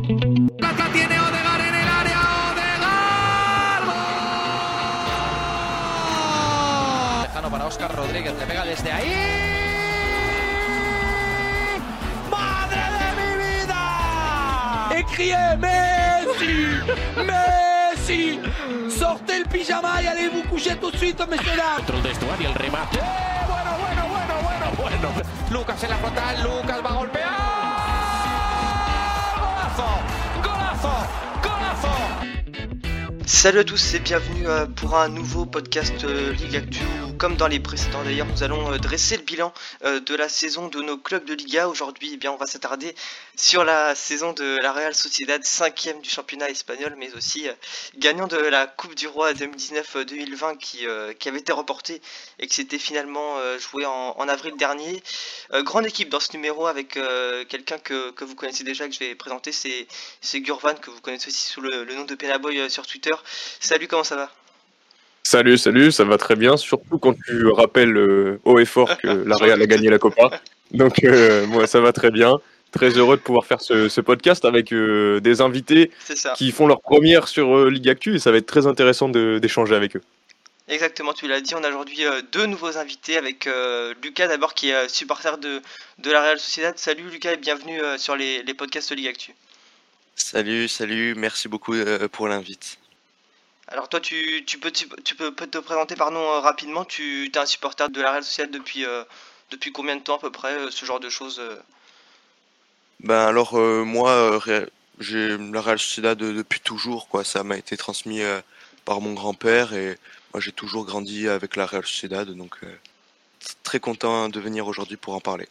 Tiene Odegaard en el área. Odegaard. ¡Gol! Lejano para Oscar Rodríguez, le pega desde ahí. ¡Madre de mi criez Messi Messi Sortez le pyjama y allez vous coucher tout de suite, messieurs dames Control de Stuart y el remate. Eh, Bueno, bueno, bueno, bueno, bueno Lucas en la frontal, Lucas va a golpear. Salut à tous et bienvenue euh, pour un nouveau podcast euh, Ligue Actu. Comme dans les précédents d'ailleurs, nous allons euh, dresser le bilan euh, de la saison de nos clubs de Liga. Aujourd'hui, eh bien, on va s'attarder sur la saison de la Real Sociedad, cinquième du championnat espagnol, mais aussi euh, gagnant de la Coupe du Roi 2019-2020 qui, avait été reportée et qui s'était finalement euh, joué en, avril dernier. Grande équipe dans ce numéro avec quelqu'un que, vous connaissez déjà, que je vais présenter, c'est Gurvan, que vous connaissez aussi sous le, le nom de Penaboy sur Twitter. Salut, comment ça va? Salut, salut, ça va très bien, surtout quand tu rappelles euh, haut et fort que la Real a gagné la Copa. Donc, euh, moi, ça va très bien. Très heureux de pouvoir faire ce, ce podcast avec euh, des invités C'est ça. qui font leur première sur euh, Ligue Actu et ça va être très intéressant d'échanger avec eux. Exactement, tu l'as dit, on a aujourd'hui euh, deux nouveaux invités avec euh, Lucas d'abord qui est supporter de, de la Real Sociedad. Salut Lucas et bienvenue euh, sur les, les podcasts de Ligue Actu. Salut, salut, merci beaucoup euh, pour l'invite. Alors toi tu, tu peux, tu, peux- te présenter pardon euh, rapidement, tu es un supporter de la Real Sociedad depuis, euh, depuis combien de temps à peu près, euh, ce genre de choses Ben alors moi, j'ai la Real Sociedad de- depuis toujours, quoi. Ça m'a été transmis par mon grand-père et moi j'ai toujours grandi avec la Real Sociedad, donc très content de venir aujourd'hui pour en parler.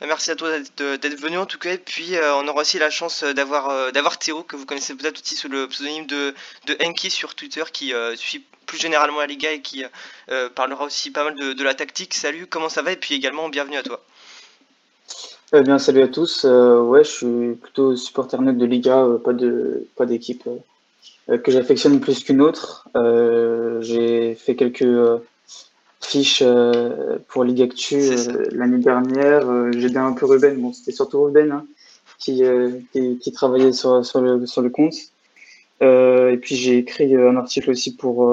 Bah, Merci à toi d'être venu en tout cas. Et puis euh, on aura aussi la chance euh, d'avoir euh, d'avoir Théo, que vous connaissez peut-être aussi sous le pseudonyme de, Enki sur Twitter, qui suit plus généralement la Liga et qui parlera aussi pas mal de, de la tactique. Salut, comment ça va? Et puis également bienvenue à toi. Eh bien, salut à tous. Ouais, je suis plutôt supporter net de Liga, pas pas d'équipe que j'affectionne plus qu'une autre. J'ai fait quelques fiches euh, pour Ligue Actu euh, l'année dernière. Euh, j'ai aidé un peu Ruben. Bon, c'était surtout Ruben hein, qui, euh, qui qui travaillait sur sur le sur le compte. Et puis j'ai écrit un article aussi pour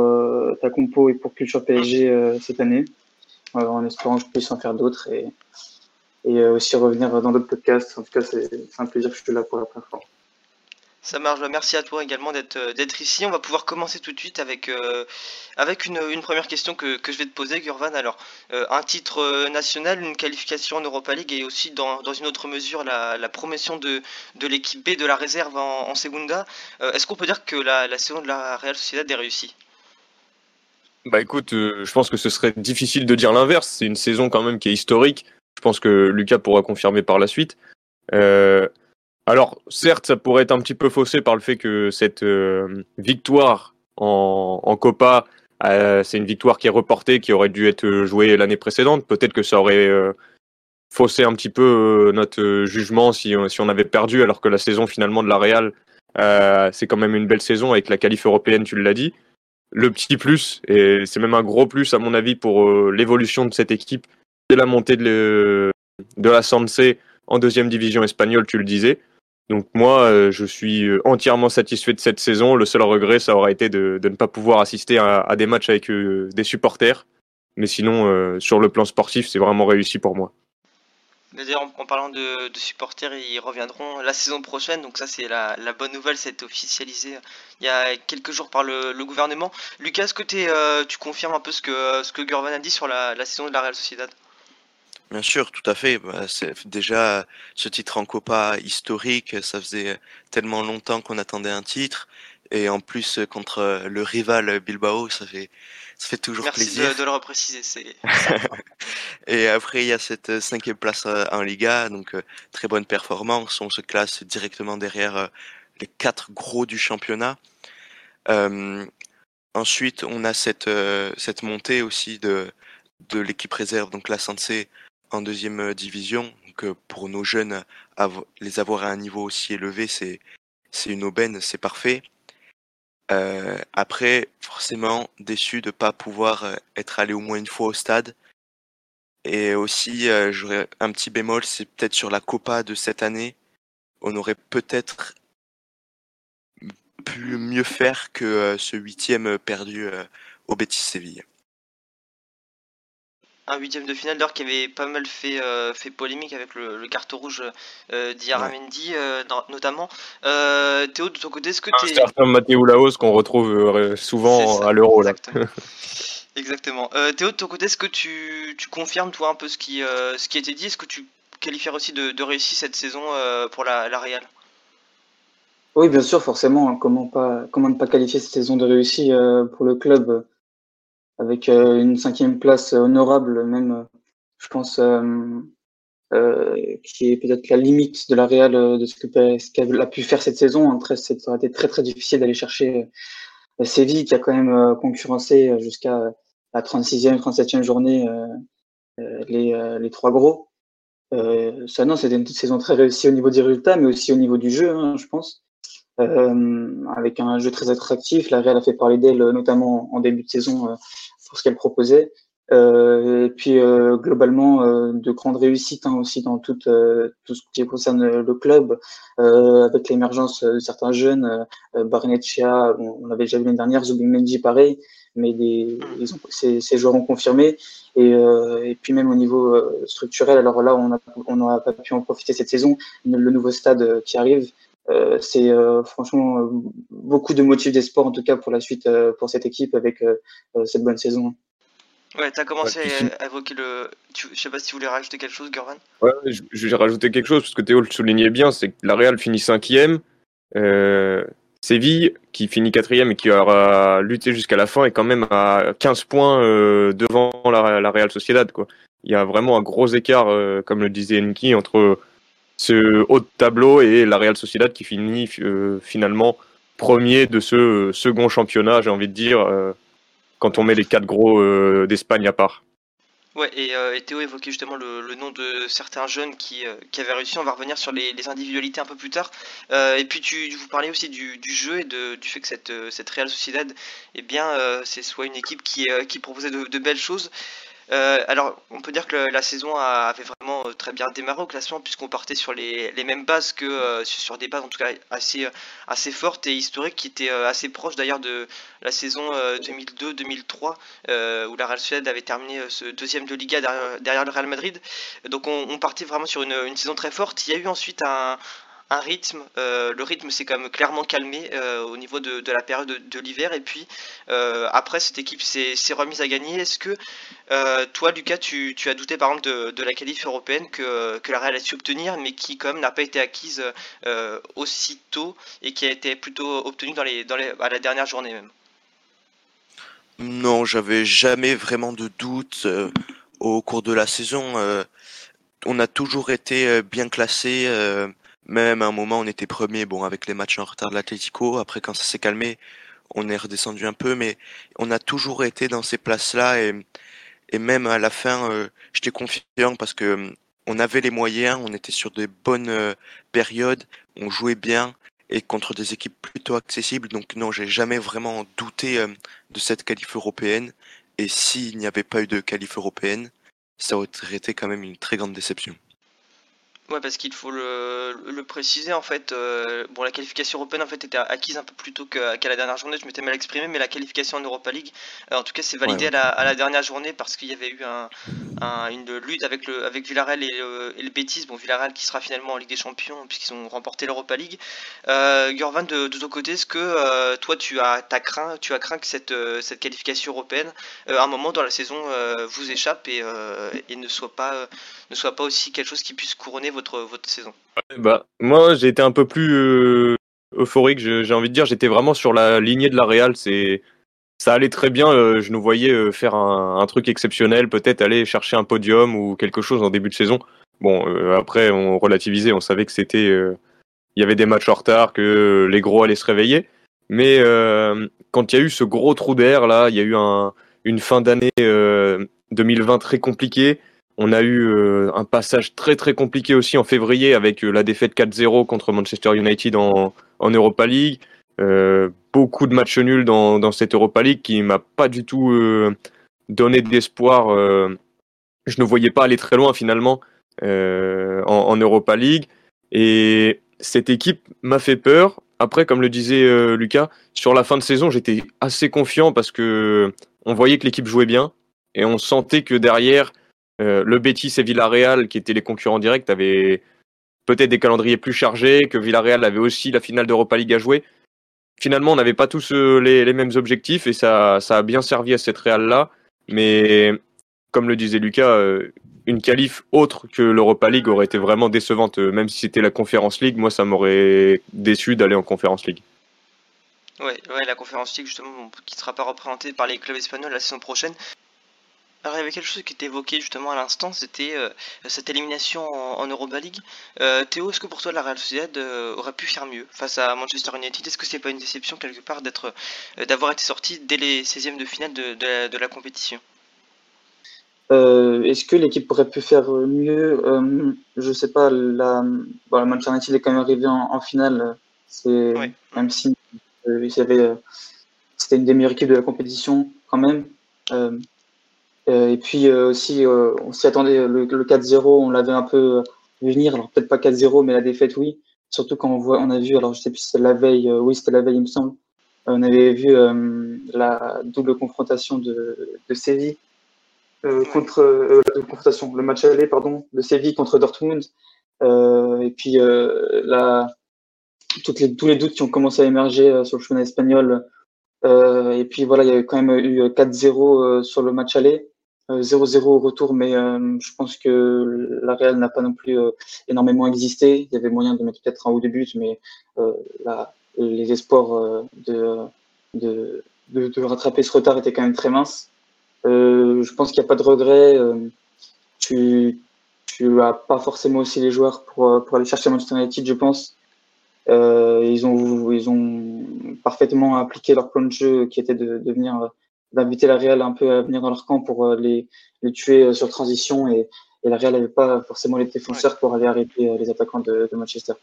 ta compo et pour Culture PSG cette année, euh, en espérant que je puisse en faire d'autres et et aussi revenir dans d'autres podcasts. En tout cas, c'est un plaisir que je suis là pour la première fois. Ça marche. Merci à toi également d'être euh, d'être ici. On va pouvoir commencer tout de suite avec euh, avec une, première question que, que je vais te poser, Gurvan. Alors, euh, un titre national, une qualification en Europa League et aussi dans, dans une autre mesure la, la promotion de, de l'équipe B de la réserve en, en Segunda. Est-ce qu'on peut dire que la, la saison de la Real Sociedad est réussie? Bah écoute, je pense que ce serait difficile de dire l'inverse. C'est une saison quand même qui est historique. Je pense que Lucas pourra confirmer par la suite. Euh, alors, certes, ça pourrait être un petit peu faussé par le fait que cette euh, victoire en, Copa, euh, c'est une victoire qui est reportée, qui aurait dû être jouée l'année précédente. Peut-être que ça aurait euh, faussé un petit peu euh, notre euh, jugement si, on- avait perdu, alors que la saison finalement de la Real, euh, c'est quand même une belle saison avec la qualif européenne, tu l'as dit. Le petit plus, et c'est même un gros plus à mon avis pour euh, l'évolution de cette équipe, c'est la montée de, de la Sanse en deuxième division espagnole, tu le disais. Donc moi, euh, je suis euh, entièrement satisfait de cette saison. Le seul regret, ça aurait été de, ne pas pouvoir assister à, des matchs avec euh, des supporters. Mais sinon, sur le plan sportif, c'est vraiment réussi pour moi. D'ailleurs, en, parlant de, supporters, ils reviendront la saison prochaine. Donc ça, c'est la, bonne nouvelle. C'est officialisé il y a quelques jours par le, gouvernement. Lucas, est-ce que tu confirmes un peu ce que, ce que Gurvan a dit sur la, la saison de la Real Sociedad? Bien sûr, tout à fait. Bah, c'est déjà ce titre en Copa historique, ça faisait tellement longtemps qu'on attendait un titre. Et en plus, contre euh, le rival Bilbao, ça fait, ça fait toujours Merci plaisir. de, de le repréciser. C'est Et après, il y a cette euh, cinquième place euh, en Liga, donc très bonne performance. On se classe directement derrière les quatre gros du championnat. Euh, ensuite, on a cette, cette montée aussi de, de l'équipe réserve, donc la Sensei, en deuxième euh, division. Euh, pour nos jeunes, les avoir à un niveau aussi élevé, c'est une aubaine, c'est parfait. Euh, après, forcément, déçu de pas pouvoir euh, être allé au moins une fois au stade. Et aussi, j'aurais un petit bémol, c'est peut-être sur la Copa de cette année, on aurait peut-être pu mieux faire que ce huitième perdu au Betis Séville. Un huitième de finale d'ailleurs qui avait pas mal fait, euh, fait polémique avec le, le carton rouge euh, d'Iaramendi euh, notamment. Euh, Théo, de ton côté, est-ce que Un tu es... certain Matteo Laos qu'on retrouve souvent ça, à l'euro là. Exactement. Exactement. Euh, Théo, de ton côté, est-ce que tu, tu confirmes toi un peu ce qui, euh, ce qui a été dit? Est-ce que tu qualifierais aussi de, de réussi cette saison euh, pour la, la Real? Oui, bien sûr, forcément. hein, Comment pas, comment ne pas qualifier cette saison de réussie euh, pour le club? Avec euh, une cinquième place honorable, même, euh, je pense, euh, qui est peut-être la limite de la Real de ce qu'elle a pu faire cette saison. hein. Ça aurait été très très difficile d'aller chercher Séville, qui a quand même concurrencé jusqu'à la 36e, 37e journée les, les trois gros. Ça, non, c'était une saison très réussie au niveau des résultats, mais aussi au niveau du jeu, hein, je pense. Avec un jeu très attractif, la Real a fait parler d'elle, notamment en début de saison, pour ce qu'elle proposait. Euh, et puis euh, globalement, euh, de grandes réussites hein, aussi dans tout, tout ce qui concerne le club, avec l'émergence de certains jeunes, bon, on l'avait déjà vu l'année dernière, Zubimendi pareil, mais des, ces, joueurs ont confirmé. Et, puis même au niveau structurel, alors là, on n'a on pas pu en profiter cette saison. Le, nouveau stade qui arrive, c'est euh, franchement euh, beaucoup de motifs d'espoir en tout cas pour la suite euh, pour cette équipe avec euh, euh, cette bonne saison. Ouais, t'as commencé Ouais, puis à, évoquer le. Tu, je sais pas si tu voulais rajouter quelque chose, Gurvan. Ouais, je, je vais rajouter quelque chose parce que Théo le soulignait bien, c'est que la Real finit cinquième, euh, Séville qui finit quatrième et qui aura lutté jusqu'à la fin est quand même à 15 points euh, devant la, la Real Sociedad quoi. Il y a vraiment un gros écart, euh, comme le disait Enki, entre ce haut de tableau et la Real Sociedad qui finit euh, finalement premier de ce euh, second championnat, j'ai envie de dire, euh, quand on met les quatre gros d'Espagne à part. Ouais, et, Théo évoquait justement le, nom de certains jeunes qui, qui avaient réussi. On va revenir sur les, individualités un peu plus tard. Et puis tu, vous parlez aussi du, jeu et du fait que cette, cette Real Sociedad, eh bien, c'est soit une équipe qui, qui proposait de belles choses. Euh, alors, on peut dire que la saison avait vraiment euh, très bien démarré au classement puisqu'on partait sur les, mêmes bases que euh, sur des bases en tout cas assez, assez fortes et historiques qui étaient assez proches d'ailleurs de la saison euh, 2002-2003 euh, où la Real Sociedad avait terminé ce deuxième de Liga derrière, le Real Madrid. Donc on, partait vraiment sur une saison très forte. Il y a eu ensuite un, un rythme, euh, le rythme s'est quand même clairement calmé euh, au niveau de, la période de, l'hiver et puis euh, après cette équipe s'est remise à gagner. Est-ce que toi Lucas tu, as douté par exemple de, la qualif européenne que, la Real a su obtenir mais qui quand même n'a pas été acquise aussitôt et qui a été plutôt obtenue dans les, dans les, à la dernière journée même? Non, j'avais jamais vraiment de doute au cours de la saison. on a toujours été bien classé. Même à un moment, on était premier. Bon, avec les matchs en retard de l'Atlético. Après, quand ça s'est calmé, on est redescendu un peu. Mais on a toujours été dans ces places-là. Et, et même à la fin, euh, j'étais confiant parce que euh, on avait les moyens. On était sur des bonnes euh, périodes. On jouait bien et contre des équipes plutôt accessibles. Donc non, j'ai jamais vraiment douté euh, de cette qualif européenne. Et s'il n'y avait pas eu de qualif européenne, ça aurait été quand même une très grande déception. Ouais, parce qu'il faut le, le préciser en fait. euh, bon, la qualification européenne en fait était acquise un peu plus tôt qu'à la dernière journée. Je m'étais mal exprimé, mais la qualification en Europa League, euh, en tout cas, c'est validé Ouais, à, la, à la dernière journée parce qu'il y avait eu un, un- une lutte avec le avec Villarreal et le, et le Betis. Bon, Villarreal qui sera finalement en Ligue des Champions puisqu'ils ont remporté l'Europa League. Euh, Gurvan, de, de ton côté, est-ce que euh, toi tu as t'as craint, tu as craint que cette euh, cette qualification européenne, euh, à un moment dans la saison, euh, vous échappe et, euh, et ne soit pas euh, ne soit pas aussi quelque chose qui puisse couronner votre, votre saison. Bah, moi, j'ai été un peu plus euh, euphorique, j'ai envie de dire. J'étais vraiment sur la lignée de la Real. Ça allait très bien. euh, je nous voyais euh, faire un, truc exceptionnel, peut-être aller chercher un podium ou quelque chose en début de saison. Bon, après, on relativisait. On savait que c'était, il y avait des matchs en retard, que les gros allaient se réveiller. Mais quand il y a eu ce gros trou d'air là, il y a eu un, une fin d'année euh, 2020 très compliquée. On a eu euh, un passage très très compliqué aussi en février avec euh, la défaite 4-0 contre Manchester United en, Europa League. Euh, beaucoup de matchs nuls dans, cette Europa League qui m'a pas du tout donné d'espoir. je ne voyais pas aller très loin finalement en, en Europa League. Et cette équipe m'a fait peur. Après, comme le disait Lucas, sur la fin de saison, j'étais assez confiant parce que on voyait que l'équipe jouait bien et on sentait que derrière, euh, le Betis et Villarreal, qui étaient les concurrents directs, avaient peut-être des calendriers plus chargés, que Villarreal avait aussi la finale d'Europa League à jouer. Finalement, on n'avait pas tous euh, les, mêmes objectifs et ça, a bien servi à cette Real-là. Mais comme le disait Lucas, euh, une qualif autre que l'Europa League aurait été vraiment décevante. Même si c'était la Conference League, moi, ça m'aurait déçu d'aller en Conference League. Ouais, la Conference League, justement, qui ne sera pas représentée par les clubs espagnols la saison prochaine. Alors, il y avait quelque chose qui était évoqué justement à l'instant, c'était euh, cette élimination en, en Europa League. Euh, Théo, est-ce que pour toi la Real Sociedad euh, aurait pu faire mieux face à Manchester United? Est-ce que c'est pas une déception quelque part d'être, d'avoir été sorti dès les 16e de finale de, de, la, de la, compétition? Est-ce que l'équipe aurait pu faire mieux? Je sais pas. La, bon, la Manchester United est quand même arrivé en, en finale. C'est Oui. même si il y avait, c'était une des meilleures équipes de la compétition quand même. Euh, et puis euh, aussi, euh, on s'y attendait, le, le 4-0, on l'avait un peu venir. Alors peut-être pas 4-0, mais la défaite, oui. Surtout quand on, voit, on a vu, alors je sais plus si c'était la veille, oui, c'était la veille, il me semble. on avait vu la double confrontation de, de Séville contre la confrontation, le match aller, pardon, de Séville contre Dortmund. et puis la, toutes les, tous les doutes qui ont commencé à émerger sur le chemin espagnol. Euh, et puis voilà, il y a quand même eu 4-0 sur le match aller. 0-0 au retour, mais euh, je pense que la Real n'a pas non plus euh, énormément existé. Il y avait moyen de mettre peut-être un ou deux buts, mais euh, les espoirs de, de, rattraper ce retard étaient quand même très minces. je pense qu'il n'y a pas de regret. tu tu as pas forcément aussi les joueurs pour, pour aller chercher Manchester United, je pense. ils, ont, ils ont parfaitement appliqué leur plan de jeu qui était de, de venir d'inviter la Real un peu à venir dans leur camp pour euh, les, tuer euh, sur transition et, la Real n'avait pas forcément les défenseurs pour aller arrêter euh, les attaquants de, Manchester.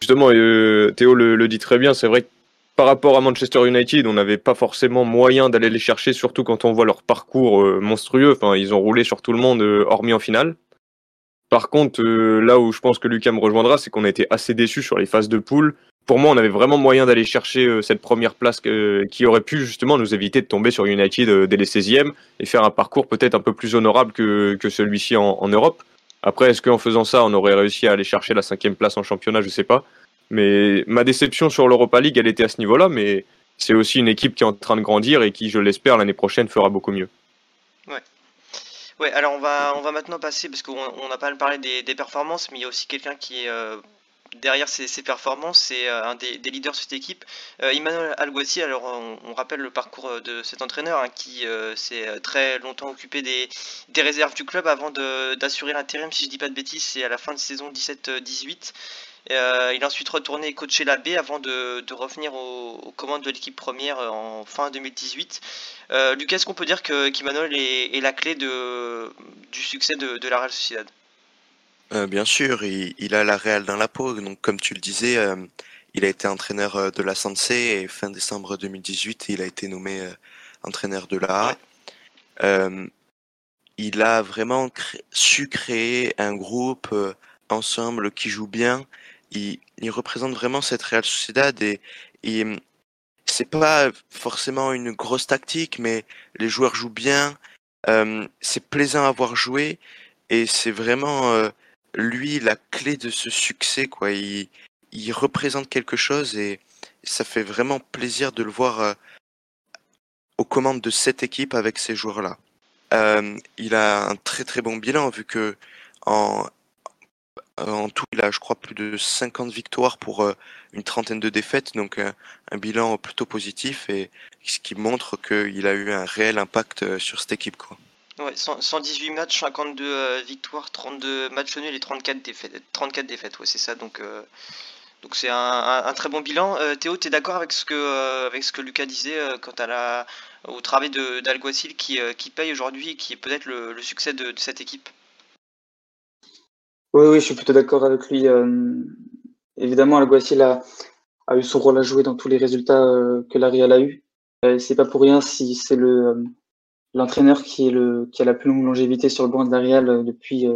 Justement, Théo le, dit très bien, c'est vrai que par rapport à Manchester United, on n'avait pas forcément moyen d'aller les chercher, surtout quand on voit leur parcours monstrueux. Ils ont roulé sur tout le monde, hormis en finale. Par contre, là où je pense que Lucas me rejoindra, c'est qu'on a été assez déçus sur les phases de poule pour moi, on avait vraiment moyen d'aller chercher euh, cette première place qui aurait pu justement nous éviter de tomber sur United euh, dès les 16e et faire un parcours peut-être un peu plus honorable que, que celui-ci en, Europe. Après, est-ce qu'en faisant ça, on aurait réussi à aller chercher la cinquième place en championnat? Je sais pas. Mais ma déception sur l'Europa League, elle était à ce niveau-là, mais c'est aussi une équipe qui est en train de grandir et qui, je l'espère, l'année prochaine fera beaucoup mieux. Ouais. Ouais, alors on va, on va maintenant passer, parce qu'on n'a pas parlé des, des, performances, mais il y a aussi quelqu'un qui est euh, derrière ses, performances, c'est euh, un des, leaders de cette équipe. Euh, Emmanuel Alguacil, alors on, rappelle le parcours de cet entraîneur hein, qui euh, s'est très longtemps occupé des, réserves du club avant d'assurer l'intérim, si je dis pas de bêtises, c'est à la fin de saison 17-18. Euh, il a ensuite retourné coacher la B avant de, revenir aux, commandes de l'équipe première en fin 2018. Euh, Lucas, est-ce qu'on peut dire que qu'Emmanuel est, la clé du succès de, de la Real Sociedad? Euh, bien sûr, il, il, a la Real dans la peau. Donc, comme tu le disais, euh, il a été entraîneur euh, de la Sensei et fin décembre 2018, il a été nommé euh, entraîneur de la A. Euh, il a vraiment su créer un groupe ensemble qui joue bien. Il, il, représente vraiment cette Real Sociedad et, et c'est pas forcément une grosse tactique, mais les joueurs jouent bien. c'est plaisant à voir jouer et c'est vraiment lui la clé de ce succès quoi il, représente quelque chose et ça fait vraiment plaisir de le voir euh, aux commandes de cette équipe avec ces joueurs là euh, il a un très très bon bilan vu que en tout, il a, je crois, plus de 50 victoires pour euh, une trentaine de défaites, donc un, un, bilan plutôt positif et ce qui montre qu'il a eu un réel impact euh, sur cette équipe. Quoi. Ouais, 118 matchs, 52 euh, victoires, 32 matchs nuls et 34 défaites. 34 défaites, ouais, c'est ça. Donc, euh, donc c'est un, très bon bilan. Euh, Théo, tu es d'accord avec ce que avec ce que Lucas disait quant à la au travail de d'Alguacil qui qui paye aujourd'hui et qui est peut-être le, succès de, de, cette équipe? Oui, oui, je suis plutôt d'accord avec lui. évidemment, Alguacil a, a eu son rôle à jouer dans tous les résultats que la Real a eu. c'est pas pour rien si c'est le l'entraîneur qui est le qui a la plus longue longévité sur le banc de la Real depuis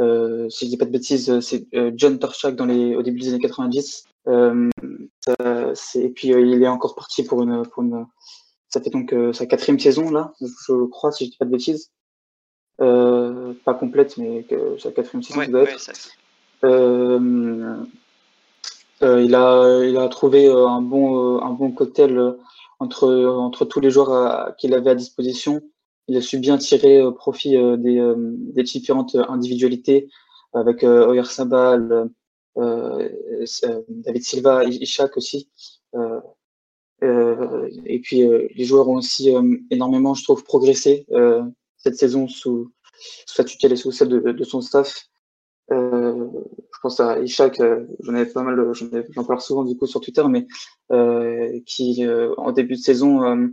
Euh, si je dis pas de bêtises, c'est John Torchak dans les, au début des années 90. et puis il est encore parti pour une, pour une ça fait donc sa quatrième saison là, je crois, si je dis pas de bêtises. pas complète, mais que sa quatrième saison doit être. il a, il a trouvé un bon, un bon cocktail entre, entre tous les joueurs qu'il avait à disposition. Il a su bien tirer euh, profit euh, des, euh, des, différentes individualités avec Oyer Sabal, David Silva, Ishak aussi. et puis les joueurs ont aussi énormément, je trouve, progressé cette saison sous, sous sa tutelle et sous celle de son staff. Euh, je pense à Ishak, j'en ai pas mal, j'en parle souvent du coup sur Twitter, mais euh, qui en début de saison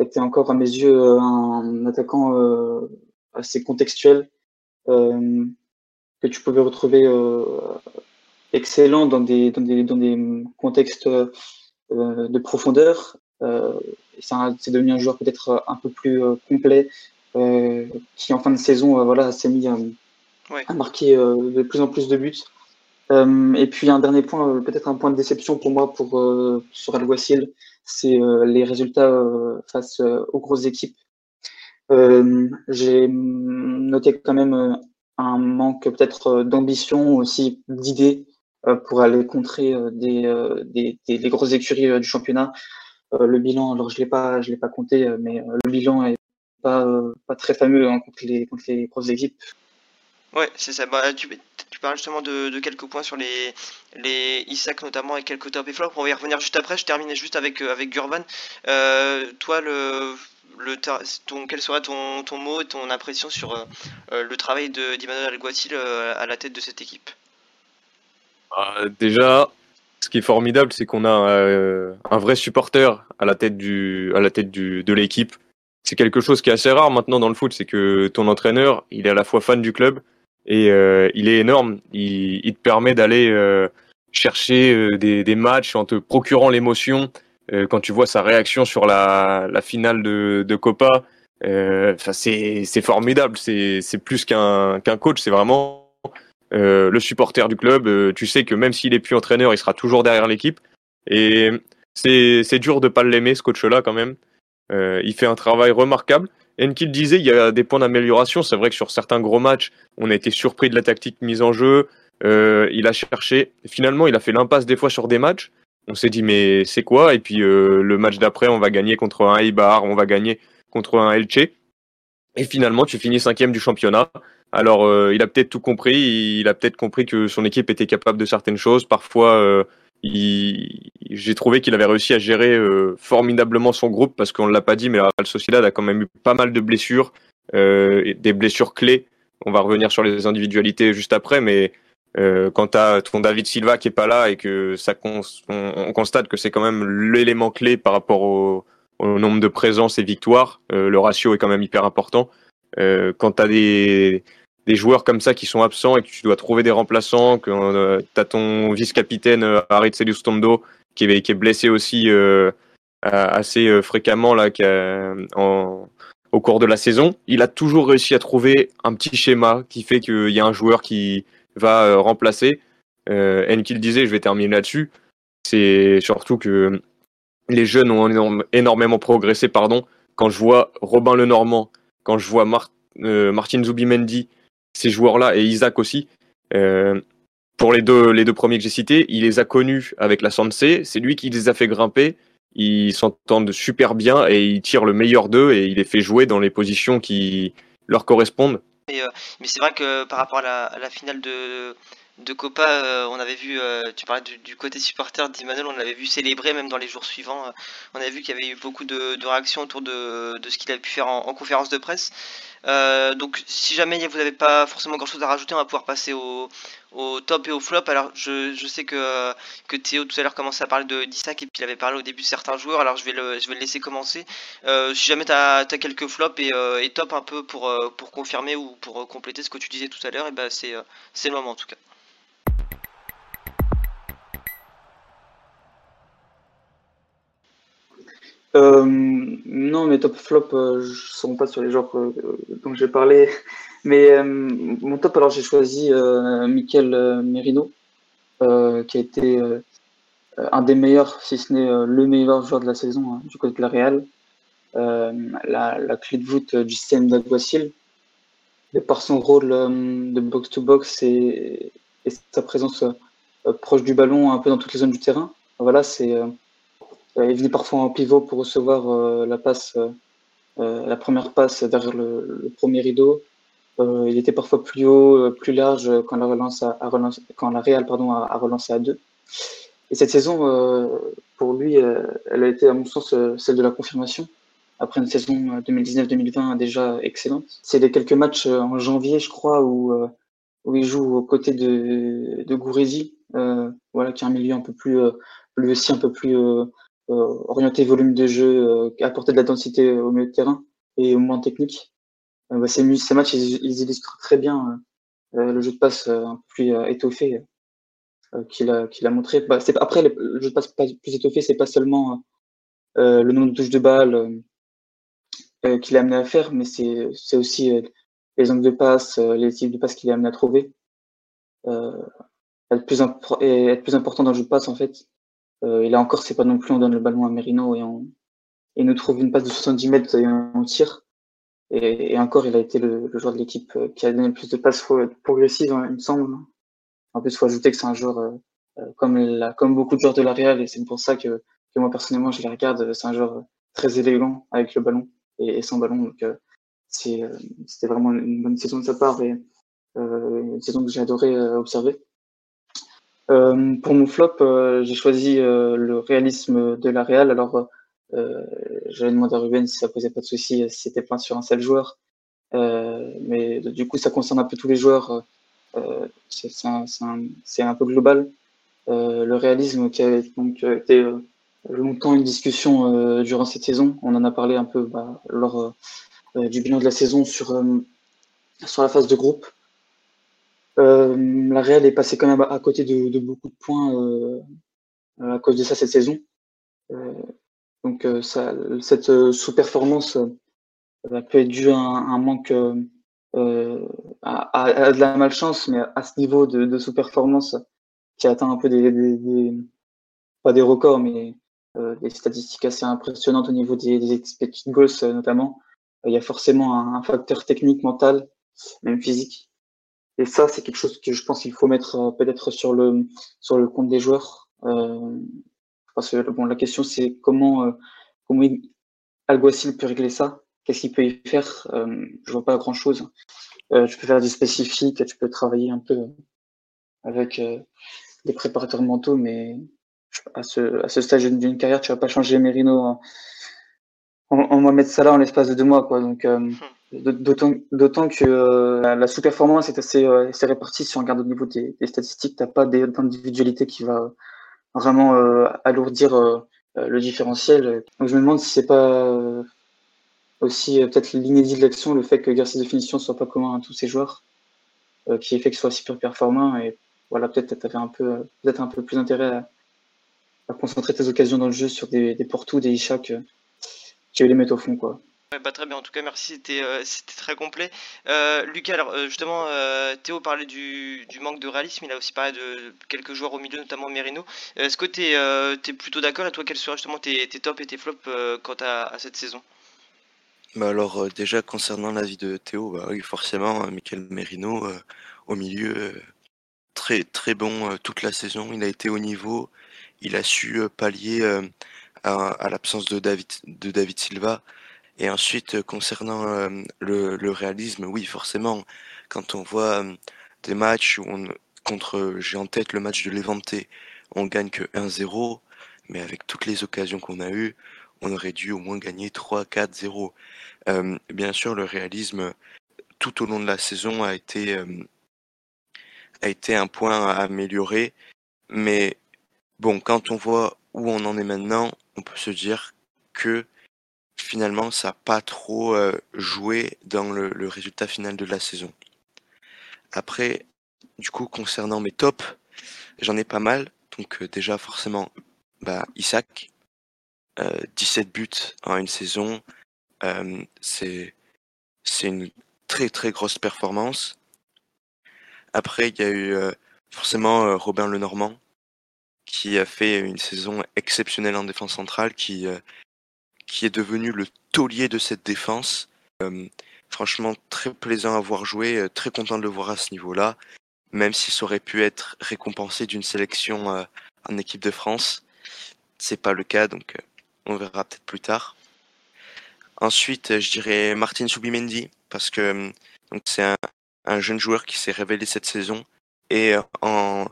était encore à mes yeux euh, un attaquant euh, assez contextuel euh, que tu pouvais retrouver excellent dans des, dans des, dans des contextes de profondeur. c'est devenu un joueur peut-être un peu plus complet qui en fin de saison voilà, s'est mis à marquer de plus en plus de buts. et puis un dernier point, peut-être un point de déception pour moi pour, sur Alguacil, c'est euh, les résultats euh, face euh, aux grosses équipes. J'ai noté quand même un manque peut-être d'ambition, aussi d'idées pour aller contrer des, des, des, grosses écuries du championnat. le bilan, alors je l'ai pas, je l'ai pas compté, mais le bilan est pas, pas très fameux hein, contre, les, contre les grosses équipes. Ouais, c'est ça. Bah, tu, parles justement de, quelques points sur les, les Isaac notamment et quelques top et flop. On va y revenir juste après. Je termine juste avec, euh, avec Gurban. Euh, toi, le, ton, quel serait ton, ton mot et ton impression sur euh, le travail d'Emmanuel Alguacil à la tête de cette équipe? Bah, Déjà, ce qui est formidable, c'est qu'on a un vrai supporter à la tête, du, à la tête de l'équipe. C'est quelque chose qui est assez rare maintenant dans le foot, c'est que ton entraîneur, il est à la fois fan du club, et euh, il est énorme. Il, il te permet d'aller euh, chercher euh, des, des, matchs en te procurant l'émotion. quand tu vois sa réaction sur la, la finale de, de Copa, enfin c'est formidable. C'est plus qu'un qu'un coach, c'est vraiment le supporter du club. tu sais que même s'il est plus entraîneur, il sera toujours derrière l'équipe. Et c'est dur de pas l'aimer ce coach-là quand même. il fait un travail remarquable. Enkil disait il y a des points d'amélioration. C'est vrai que sur certains gros matchs, on a été surpris de la tactique mise en jeu. Euh, il a cherché. Finalement, il a fait l'impasse des fois sur des matchs. On s'est dit mais c'est quoi? Et puis euh, le match d'après, on va gagner contre un Eibar, on va gagner contre un Elche. Et finalement, tu finis cinquième du championnat. Alors, euh, il a peut-être tout compris. Il a peut-être compris que son équipe était capable de certaines choses. Parfois, j'ai trouvé qu'il avait réussi à gérer euh, formidablement son groupe parce qu'on ne l'a pas dit, mais la Real Sociedad a quand même eu pas mal de blessures, euh, des blessures clés. On va revenir sur les individualités juste après, mais euh, quand tu ton David Silva qui est pas là et que ça on, constate que c'est quand même l'élément clé par rapport au, au, nombre de présences et victoires, euh, le ratio est quand même hyper important. Euh, quand tu as des des joueurs comme ça qui sont absents et que tu dois trouver des remplaçants, que euh, tu as ton vice-capitaine euh, Harit Tondo qui est, qui est blessé aussi euh, assez euh, fréquemment là, en, au cours de la saison. Il a toujours réussi à trouver un petit schéma qui fait qu'il y a un joueur qui va remplacer. Euh, Enkil disait, je vais terminer là-dessus, c'est surtout que les jeunes ont énormément progressé. Pardon. Quand je vois Robin Lenormand, quand je vois Mar Martin Zubimendi, ces joueurs-là et Isaac aussi. Euh, pour les deux, les deux premiers que j'ai cités, il les a connus avec la Sensei. C'est lui qui les a fait grimper. Ils s'entendent super bien et il tire le meilleur d'eux et il les fait jouer dans les positions qui leur correspondent. Mais, euh, mais c'est vrai que par rapport à la, finale de, Copa, euh, on avait vu, tu parlais du, côté supporter d'Emmanuel, on l'avait vu célébrer même dans les jours suivants. On avait vu qu'il y avait eu beaucoup de, réactions autour de, ce qu'il a pu faire en conférence de presse. Euh, donc si jamais vous n'avez pas forcément grand chose à rajouter, on va pouvoir passer au, top et au flop. Alors je, sais que, Théo tout à l'heure commençait à parler de d'Isaac et puis il avait parlé au début de certains joueurs, alors je vais le, laisser commencer. Euh, si jamais tu as, quelques flops et, euh, et, top un peu pour, confirmer ou pour compléter ce que tu disais tout à l'heure, et ben c'est le moment en tout cas. Euh, non, mes top flop euh, ne sont pas sur les joueurs euh, dont j'ai parlé. Mais euh, mon top, alors j'ai choisi euh, Mikel Merino, euh, qui a été euh, un des meilleurs, si ce n'est euh, le meilleur joueur de la saison hein, du côté de la Real. Euh, la, clé de voûte du système d'Aguasil, de par son rôle euh, de box-to-box et, sa présence euh, proche du ballon, un peu dans toutes les zones du terrain. Voilà, c'est euh, il venait parfois en pivot pour recevoir euh, la passe, euh, euh, la première passe derrière le, premier rideau. Euh, il était parfois plus haut, euh, plus large quand la Real pardon a, relancé à deux. Et cette saison, euh, pour lui, euh, elle a été à mon sens euh, celle de la confirmation. Après une saison euh, 2019-2020 déjà excellente. C'est les quelques matchs euh, en janvier, je crois, où euh, où il joue aux côtés de de euh, voilà, qui est un milieu un peu plus, euh, lui aussi un peu plus euh, euh, orienté volume de jeu, euh, apporter de la densité au milieu de terrain et au moins technique. Euh, bah, ces, matchs, ils, illustrent très bien le jeu de passe un plus étoffé qu'il a, montré. Bah, après, le, jeu de passe pas- plus étoffé, c'est pas seulement le nombre de touches de balle qu'il a amené à faire, mais c'est, aussi les angles de passe, les types de passes qu'il a amené à trouver. Être plus important dans le jeu de passe, en fait. Euh, et là encore, c'est pas non plus on donne le ballon à Merino et on, et nous trouve une passe de 70 mètres et on tire. Et, et encore, il a été le, joueur de l'équipe euh, qui a donné le plus de passes pro- progressives, hein, il me semble. En plus, il faut ajouter que c'est un joueur euh, comme, la, comme beaucoup de joueurs de la et c'est pour ça que, moi, personnellement, je les regarde. C'est un joueur très élégant avec le ballon et, sans ballon. Donc, euh, c'était vraiment une bonne saison de sa part et euh, une saison que j'ai adoré observer. Euh, pour mon flop, euh, j'ai choisi euh, le réalisme de la Real. Alors, j'avais demandé à Ruben si ça posait pas de souci, si c'était plein sur un seul joueur. Mais du coup, ça concerne un peu tous les joueurs. C'est un, peu global. Le réalisme qui a donc été longtemps une discussion durant cette saison. On en a parlé un peu bah, lors du bilan de la saison sur la phase de groupe. Euh, la Real est passée quand même à côté de, beaucoup de points euh, à cause de ça cette saison. Euh, donc cette sous-performance peut être due à un, manque à, de la malchance, mais à ce niveau de, sous-performance qui atteint un peu des, pas des records, mais des statistiques assez impressionnantes au niveau des, des expected goals notamment. Il y a forcément un facteur technique, mental, même physique. Et ça, c'est quelque chose que je pense qu'il faut mettre euh, peut-être sur le sur le compte des joueurs. Euh, parce que bon, la question c'est comment euh, comment il, Alguacil peut régler ça? Qu'est-ce qu'il peut y faire? Je vois pas grand chose. Euh, tu peux faire du spécifique, tu peux travailler un peu avec des préparateurs mentaux, mais à ce, à ce stade d'une carrière, tu vas pas changer Merino en, en, en Mohamed Salah en l'espace de deux mois, quoi. Donc, euh, d'autant, que euh, la, sous-performance est assez, euh, répartie. Si on regarde au niveau des, des statistiques, t'as pas d'individualité qui va vraiment euh, alourdir euh, le différentiel. Donc, je me demande si c'est pas euh, aussi euh, peut-être l'inédit de l'action, le fait que l'exercice de finition soit pas commun à tous ces joueurs, euh, qui fait que soit super performant. Et voilà, peut-être t'avais un peu, peut-être un peu plus intérêt à, à concentrer tes occasions dans le jeu sur des, des Porto, des euh, qui les mettre au fond, quoi. Bah, très bien, en tout cas, merci, c'était euh, très complet. Euh, Lucas, alors euh, justement, Théo parlait du, manque de réalisme, il a aussi parlé de quelques joueurs au milieu, notamment Merino. Est-ce que tu es, plutôt d'accord? Et toi, quels seraient justement tes, tops et tes flops quant à, cette saison? Bah alors déjà concernant l'avis de Théo, bah oui forcément Michael Merino au milieu très très bon toute la saison, il a été au niveau, il a su pallier à, à l'absence de David de David Silva et ensuite euh, concernant le, le, réalisme, oui forcément quand on voit euh, des matchs où on contre j'ai en tête le match de Levante, on gagne que 1-0 mais avec toutes les occasions qu'on a eues, on aurait dû au moins gagner 3-4-0. Euh, bien sûr, le réalisme tout au long de la saison a été euh, a été un point à améliorer, mais bon, quand on voit où on en est maintenant, on peut se dire que finalement, ça n'a pas trop euh, joué dans le, résultat final de la saison. Après, du coup, concernant mes tops, j'en ai pas mal. Donc euh, déjà, forcément, bah, Isaac, 17 buts en une saison. c'est une très très grosse performance. Après, il y a eu forcément Robin Lenormand qui a fait une saison exceptionnelle en défense centrale, qui, qui est devenu le taulier de cette défense. franchement, très plaisant à voir jouer, très content de le voir à ce niveau-là, même si ça aurait pu être récompensé d'une sélection en équipe de France. C'est pas le cas, donc on verra peut-être plus tard. Ensuite, je dirais Martin Subimendi, parce que c'est un, un, jeune joueur qui s'est révélé cette saison. Et en,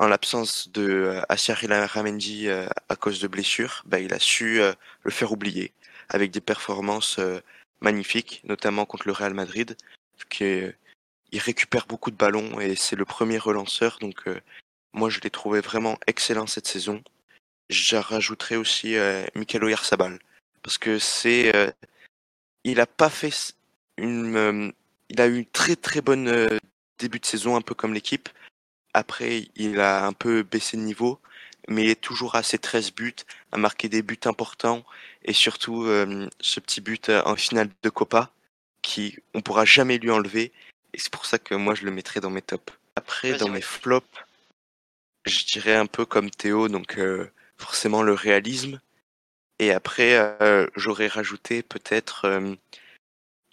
en l'absence de euh, Ramendi euh, à cause de blessures, bah, il a su euh, le faire oublier avec des performances magnifiques, notamment contre le Real Madrid, qui il récupère beaucoup de ballons et c'est le premier relanceur. Donc moi je l'ai trouvé vraiment excellent cette saison. Je rajouterai aussi euh, Michael Oyarzabal parce que c'est il a pas fait une il a eu une très très bonne début de saison un peu comme l'équipe après, il a un peu baissé de niveau, mais il est toujours à ses 13 buts, à marquer des buts importants, et surtout euh, ce petit but euh, en finale de Copa, qui on pourra jamais lui enlever, et c'est pour ça que moi je le mettrai dans mes tops. Après, dans mes flops, je dirais un peu comme Théo, donc euh, forcément le réalisme. Et après, j'aurais rajouté peut-être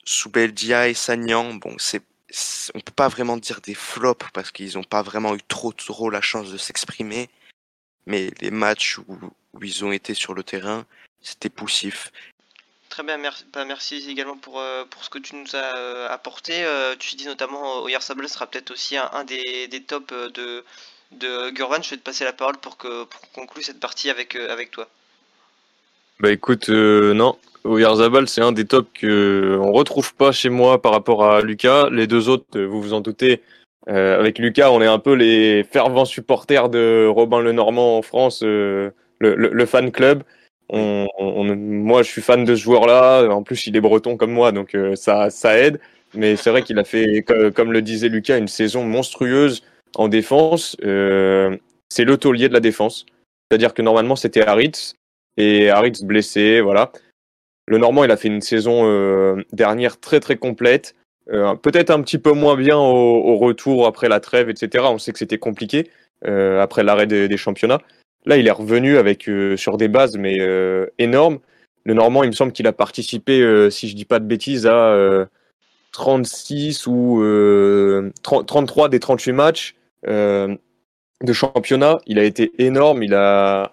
Soubeldia et Sagnan. Bon, c'est on peut pas vraiment dire des flops parce qu'ils n'ont pas vraiment eu trop trop la chance de s'exprimer. Mais les matchs où, ils ont été sur le terrain, c'était poussif. Très bien, merci, bah, merci également pour, euh, pour ce que tu nous as euh, apporté. Euh, tu dis notamment Oyer Sable sera peut-être aussi un, des, tops de, de Gurvan. Je vais te passer la parole pour que pour conclue cette partie avec, avec toi. Bah écoute, non, Oyarzabal, c'est un des tops qu'on retrouve pas chez moi par rapport à Lucas. Les deux autres, vous vous en doutez, euh, avec Lucas, on est un peu les fervents supporters de Robin Lenormand en France, euh, le, le, fan club. On, on, moi, je suis fan de ce joueur-là. En plus, il est breton comme moi, donc euh, ça, ça aide. Mais c'est vrai qu'il a fait, comme, le disait Lucas, une saison monstrueuse en défense. c'est le taulier de la défense. C'est-à-dire que normalement, c'était Haritz. Et Haritz blessé, voilà. Le Normand, il a fait une saison euh, dernière très très complète. Euh, peut-être un petit peu moins bien au, retour après la trêve, etc. On sait que c'était compliqué euh, après l'arrêt des, championnats. Là, il est revenu avec sur des bases mais énormes. Le Normand, il me semble qu'il a participé, si je dis pas de bêtises, à 36 ou 33 des 38 matchs de championnat. Il a été énorme. Il a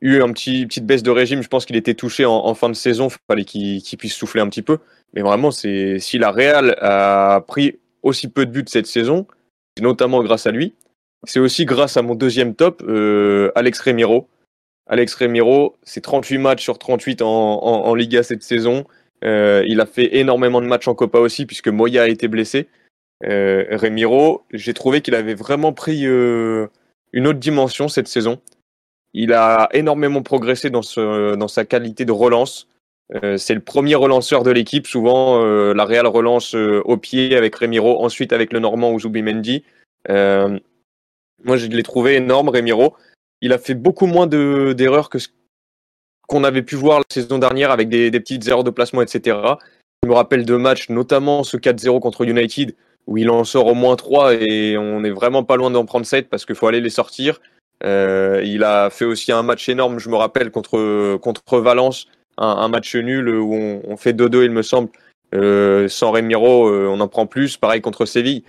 eu un petit petite baisse de régime. Je pense qu'il était touché en, fin de saison. Il fallait qu'il puisse souffler un petit peu. Mais vraiment, si la Real a pris aussi peu de buts cette saison, c'est notamment grâce à lui. C'est aussi grâce à mon deuxième top, euh, Alex Remiro. Alex Remiro, c'est 38 matchs sur 38 en, en, Liga cette saison. Euh, il a fait énormément de matchs en Copa aussi, puisque Moya a été blessé. Euh, Remiro, j'ai trouvé qu'il avait vraiment pris euh, une autre dimension cette saison. Il a énormément progressé dans, sa qualité de relance. Euh, c'est le premier relanceur de l'équipe. Souvent, euh, la Real relance euh, au pied avec Remiro, ensuite avec le Normand ou Zubimendi. moi, je l'ai trouvé énorme, Remiro. Il a fait beaucoup moins d'erreurs que ce qu'on avait pu voir la saison dernière avec des, petites erreurs de placement, etc. Je me rappelle de matchs, notamment ce 4-0 contre United, où il en sort au moins 3 et on est vraiment pas loin d'en prendre 7 parce qu'il faut aller les sortir. Euh, il a fait aussi un match énorme, je me rappelle, contre, contre Valence, un, match nul où on, fait 2-2, il me semble. Euh, sans Remiro, euh, on en prend plus. Pareil contre Séville.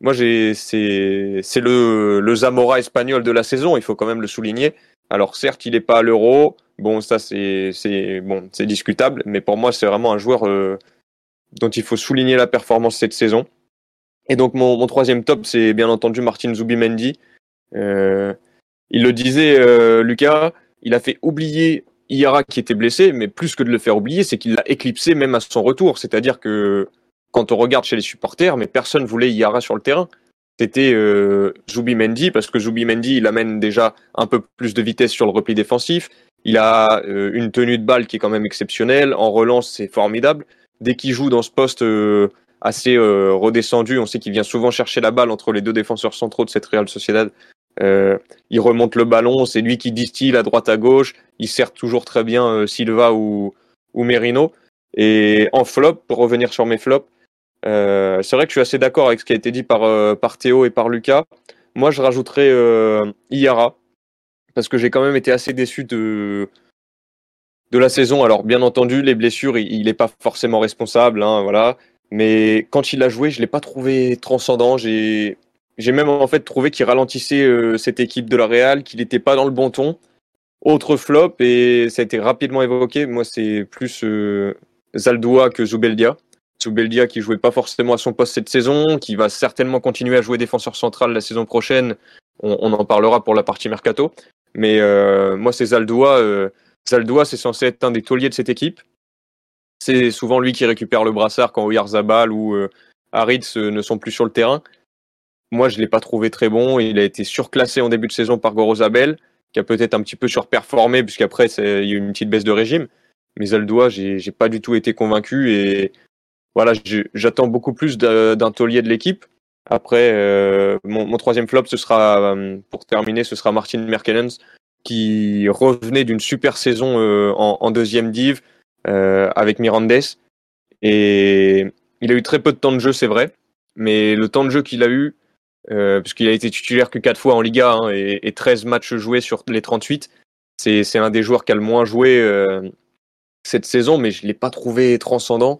Moi, c'est, c'est le, le Zamora espagnol de la saison. Il faut quand même le souligner. Alors certes, il n'est pas à l'Euro. Bon, ça c'est, c'est bon, c'est discutable. Mais pour moi, c'est vraiment un joueur euh, dont il faut souligner la performance cette saison. Et donc mon, mon troisième top, c'est bien entendu Martin Zubimendi. Euh, il le disait, euh, Lucas, il a fait oublier Iara qui était blessé, mais plus que de le faire oublier, c'est qu'il l'a éclipsé même à son retour. C'est-à-dire que quand on regarde chez les supporters, mais personne voulait Iara sur le terrain. C'était euh, Mendy, parce que Mendy, il amène déjà un peu plus de vitesse sur le repli défensif. Il a euh, une tenue de balle qui est quand même exceptionnelle. En relance, c'est formidable. Dès qu'il joue dans ce poste euh, assez redescendu, on sait qu'il vient souvent chercher la balle entre les deux défenseurs centraux de cette Real Sociedad Euh, il remonte le ballon, c'est lui qui distille à droite à gauche. Il sert toujours très bien euh, Silva ou, ou Merino. Et en flop, pour revenir sur mes flops, euh, c'est vrai que je suis assez d'accord avec ce qui a été dit par, par Théo et par Lucas. Moi, je rajouterais Iara, parce que j'ai quand même été assez déçu de, de la saison. Alors, bien entendu, les blessures, il n'est pas forcément responsable, hein, voilà. Mais quand il a joué, je l'ai pas trouvé transcendant. J'ai même en fait trouvé qu'il ralentissait euh, cette équipe de la Real, qu'il n'était pas dans le bon ton. Autre flop, et ça a été rapidement évoqué, moi c'est plus euh, Zaldua que Zubeldia. Zubeldia qui jouait pas forcément à son poste cette saison, qui va certainement continuer à jouer défenseur central la saison prochaine. On, en parlera pour la partie mercato. Mais euh, moi c'est Zaldua. Euh, Zaldua c'est censé être un des tauliers de cette équipe. C'est souvent lui qui récupère le brassard quand Oyarzabal ou Haritz ne sont plus sur le terrain. Moi, je l'ai pas trouvé très bon. Il a été surclassé en début de saison par Gorozabel, qui a peut-être un petit peu surperformé, puisqu'après, il y a eu une petite baisse de régime. Mais Zaldoua, j'ai pas du tout été convaincu. Et voilà, j'attends beaucoup plus d'un taulier de l'équipe. Après, euh, mon, troisième flop, ce sera, euh, pour terminer, ce sera Martin Merkelens, qui revenait d'une super saison euh, en, deuxième div avec Mirandes. Et il a eu très peu de temps de jeu, c'est vrai. Mais le temps de jeu qu'il a eu, euh, puisqu'il a été titulaire que 4 fois en Liga hein, et, et 13 matchs joués sur les 38, c'est un des joueurs qui a le moins joué euh, cette saison, mais je l'ai pas trouvé transcendant.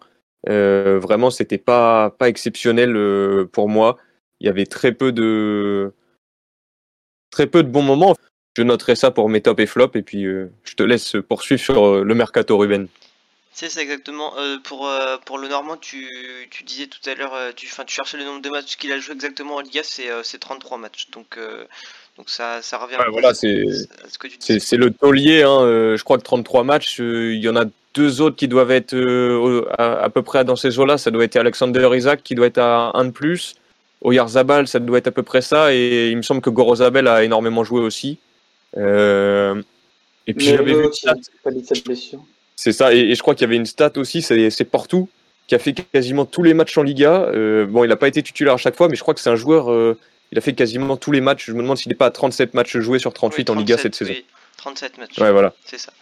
Euh, vraiment, c'était pas, pas exceptionnel pour moi. Il y avait très peu de très peu de bons moments. Je noterai ça pour mes top et flop, et puis je te laisse poursuivre sur le mercato, Ruben. C'est ça exactement. Euh, pour, euh, pour le Normand, tu, tu disais tout à l'heure, euh, tu, enfin, tu cherchais le nombre de matchs qu'il a joué exactement en Liga, c'est euh, c'est 33 matchs. Donc, euh, donc ça, ça revient Ouais, voilà, c'est à ce que tu C'est disais. c'est le taulier, hein, euh, je crois que 33 matchs, euh, il y en a deux autres qui doivent être euh, à, à peu près dans ces eaux-là. Ça doit être Alexander Isaac qui doit être à un de plus. Oyarzabal, ça doit être à peu près ça. Et il me semble que Gorozabel a énormément joué aussi. Euh, et puis j'avais vu c'est ça, et, et je crois qu'il y avait une stat aussi, c'est Portou, qui a fait quasiment tous les matchs en Liga. Euh, bon, il n'a pas été titulaire à chaque fois, mais je crois que c'est un joueur, euh, il a fait quasiment tous les matchs. Je me demande s'il n'est pas à 37 matchs joués sur 38 Oui, en Liga 37, cette saison. oui, 37 matchs. Ouais, voilà. C'est ça.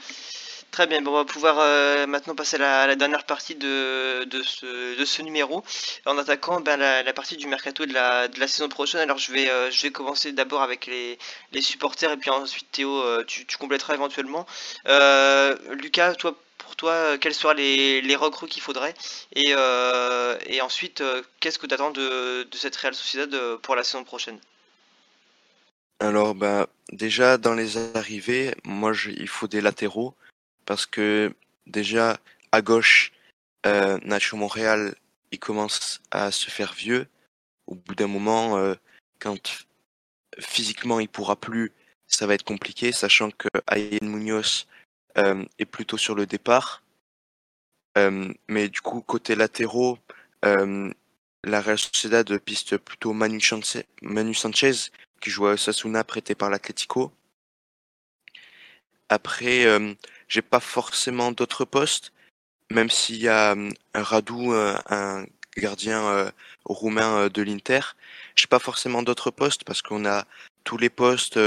Très bien, bon, on va pouvoir euh, maintenant passer à la, dernière partie de, de, ce, de ce numéro en attaquant ben, la, partie du mercato de la, de la saison prochaine. Alors je vais, euh, je vais commencer d'abord avec les, les supporters et puis ensuite Théo, euh, tu, tu compléteras éventuellement. Lucas, toi, pour toi, quels seraient les, les recrues qu'il faudrait? Et, et ensuite, qu'est-ce que tu attends de, cette Real Sociedad pour la saison prochaine? Alors, bah, déjà, dans les arrivées, moi, il faut des latéraux. Parce que, déjà, à gauche, euh, Nacho Montréal, il commence à se faire vieux. Au bout d'un moment, euh, quand physiquement il pourra plus, ça va être compliqué, sachant que Ayen Munoz euh, est plutôt sur le départ. Euh, mais du coup, côté latéraux, la Real Sociedad piste plutôt Manu, Manu Sanchez, qui joue à Osasuna, prêté par l'Atlético. Après, j'ai pas forcément d'autres postes, même s'il y a euh, un Radou, euh, un gardien euh, roumain euh, de l'Inter. J'ai pas forcément d'autres postes parce qu'on a tous les postes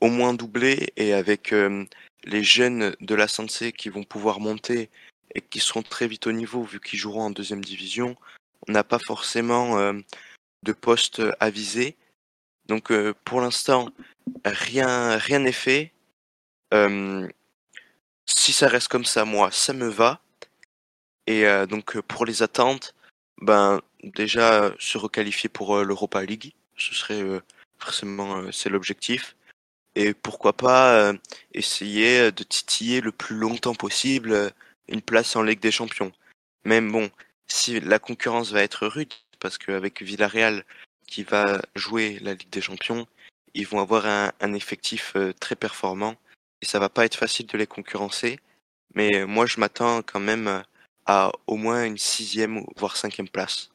au moins doublés et avec euh, les jeunes de la Sanse qui vont pouvoir monter et qui seront très vite au niveau vu qu'ils joueront en deuxième division, on n'a pas forcément de poste à viser. Donc pour l'instant, rien rien n'est fait. Euh, si ça reste comme ça, moi, ça me va. Et euh, donc euh, pour les attentes, ben déjà euh, se requalifier pour l'Europa League, ce serait forcément c'est l'objectif. Et pourquoi pas essayer de titiller le plus longtemps possible une place en Ligue des Champions. Même bon, si la concurrence va être rude, parce qu'avec Villarreal qui va jouer la Ligue des Champions, ils vont avoir un, effectif très performant et ça va pas être facile de les concurrencer. Mais euh, moi, je m'attends quand même euh, à au moins une sixième voire cinquième place.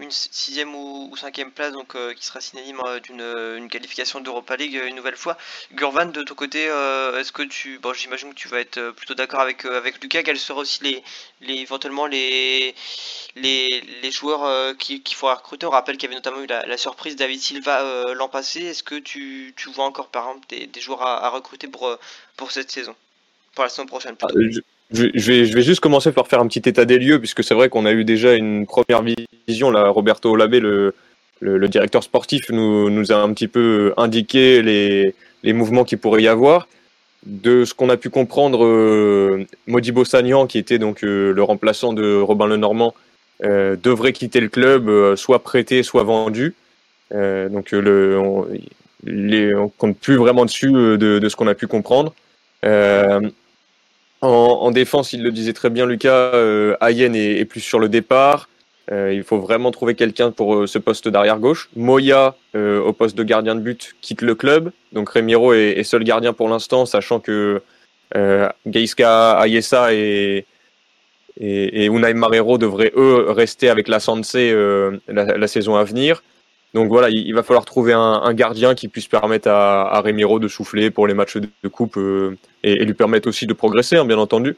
Une sixième ou, cinquième place, donc euh, qui sera synonyme euh, d'une euh, qualification d'Europa League une nouvelle fois. Gurvan, de ton côté, est-ce que tu, bon, j'imagine que tu vas être plutôt d'accord avec avec Lucas. Quels seront aussi les, les éventuellement les les, les joueurs qu'il qui faudra recruter? On rappelle qu'il y avait notamment eu la, surprise David Silva l'an passé. Est-ce que tu, tu, vois encore par exemple des, joueurs à, recruter pour pour cette saison, pour la saison prochaine je vais juste commencer par faire un petit état des lieux, puisque c'est vrai qu'on a eu déjà une première vision. Là, Roberto Olabé, le, directeur sportif, nous, a un petit peu indiqué les, mouvements qu'il pourrait y avoir. De ce qu'on a pu comprendre, euh, Modibo Sagnan, qui était donc euh, le remplaçant de Robin Lenormand, euh, devrait quitter le club, euh, soit prêté, soit vendu. donc le, on, les, compte plus vraiment dessus de, de ce qu'on a pu comprendre. En, défense, il le disait très bien, Lucas, euh, Ayen est, plus sur le départ. Euh, il faut vraiment trouver quelqu'un pour euh, ce poste d'arrière gauche. Moya, euh, au poste de gardien de but, quitte le club. Donc Remiro est, seul gardien pour l'instant, sachant que euh, Geiska Ayesa et, et, et Unai Marrero devraient, eux, rester avec la Sanse la, la, saison à venir. Donc voilà, il, va falloir trouver un, gardien qui puisse permettre à, à Remiro de souffler pour les matchs de, coupe euh, et, lui permettre aussi de progresser, hein, bien entendu.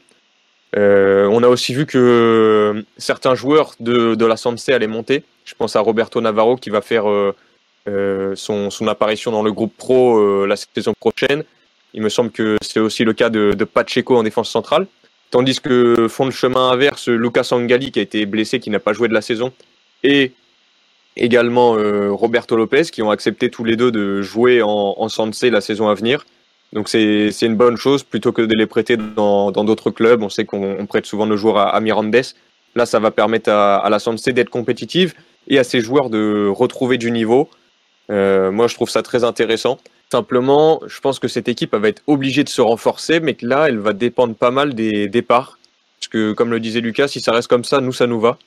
Euh, on a aussi vu que certains joueurs de, la Sanse allaient monter. Je pense à Roberto Navarro qui va faire euh, son, apparition dans le groupe pro la saison prochaine. Il me semble que c'est aussi le cas de, de, Pacheco en défense centrale. Tandis que font le chemin inverse, Lucas Angali qui a été blessé, qui n'a pas joué de la saison, et également euh, Roberto Lopez, qui ont accepté tous les deux de jouer en, en la saison à venir. Donc c'est une bonne chose plutôt que de les prêter dans d'autres clubs. On sait qu'on prête souvent nos joueurs à, Mirandes. Là, ça va permettre à, à la Sanse d'être compétitive et à ses joueurs de retrouver du niveau. Euh, moi, je trouve ça très intéressant. Simplement, je pense que cette équipe va être obligée de se renforcer, mais que là, elle va dépendre pas mal des départs. Parce que, comme le disait Lucas, si ça reste comme ça, nous, ça nous va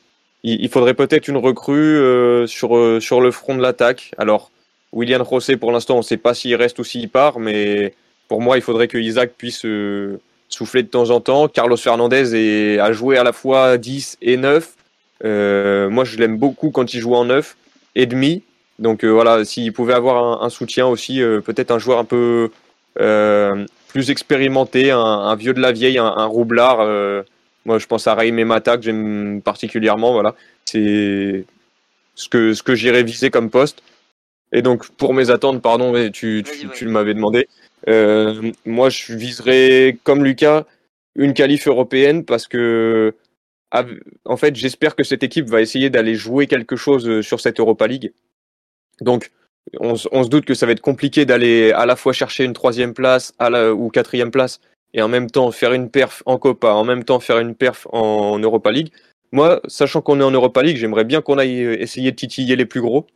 il, faudrait peut-être une recrue euh, sur, euh, sur le front de l'attaque. Alors, William José, pour l'instant, on ne sait pas s'il reste ou s'il part, mais pour moi, il faudrait que Isaac puisse euh, souffler de temps en temps. Carlos Fernandez a joué à la fois 10 et 9. moi, je l'aime beaucoup quand il joue en 9 et demi. Donc voilà, s'il pouvait avoir un, soutien aussi, peut-être un joueur un peu plus expérimenté, un, vieux de la vieille, un, un roublard moi, je pense à Raïm Mata que j'aime particulièrement. Voilà, c'est ce que ce que j'irais viser comme poste. Et donc, pour mes attentes, pardon, tu, tu, tu m'avais demandé. Euh, moi, je viserais, comme Lucas, une qualif européenne parce que, en fait, j'espère que cette équipe va essayer d'aller jouer quelque chose euh, sur cette Europa League. Donc, on, on, se doute que ça va être compliqué d'aller à la fois chercher une troisième place à la, ou quatrième place et en même temps faire une perf en Copa, en même temps faire une perf en Europa League. Moi, sachant qu'on est en Europa League, j'aimerais bien qu'on aille euh, essayer de titiller les plus gros.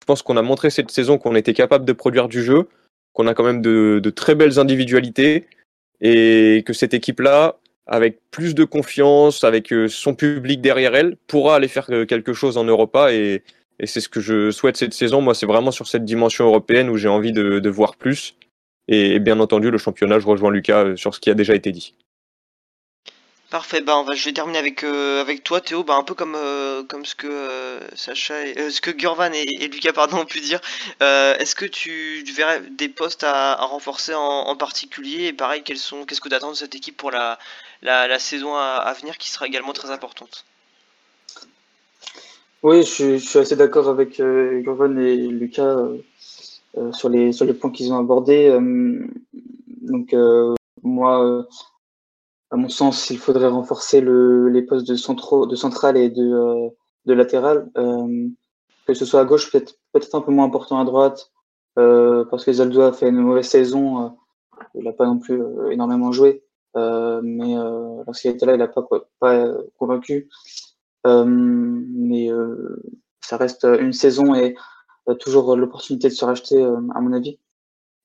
Je pense qu'on a montré cette saison qu'on était capable de produire du jeu, qu'on a quand même de, très belles individualités et que cette équipe-là, avec plus de confiance, avec euh, son public derrière elle, pourra aller faire euh, quelque chose en Europa et, c'est ce que je souhaite cette saison. Moi, c'est vraiment sur cette dimension européenne où j'ai envie de voir plus. Et bien entendu, le championnat, je rejoins Lucas euh, sur ce qui a déjà été dit. Parfait, bah on va, je vais terminer avec, euh, avec toi Théo, bah un peu comme, euh, comme ce que Sacha ce que Gurvan et, Lucas pardon, ont pu dire. Est-ce que tu, verrais des postes à, renforcer en, particulier? Et pareil, quels sont, qu'est-ce que tu attends de cette équipe pour la, la, saison à, venir qui sera également très importante? Oui, je, je suis assez d'accord avec Gurvan et Lucas euh, sur les sur les points qu'ils ont abordés. Euh, donc euh, moi, à mon sens, il faudrait renforcer le, les postes de centraux, de central et de de latéral. que ce soit à gauche, peut-être peut-être un peu moins important à droite, parce que Zaldo a fait une mauvaise saison. il n'a pas non plus énormément joué. Euh, mais euh, lorsqu'il était là, il n'a pas, pas convaincu. Euh, mais ça reste une saison et toujours l'opportunité de se racheter, euh, à mon avis.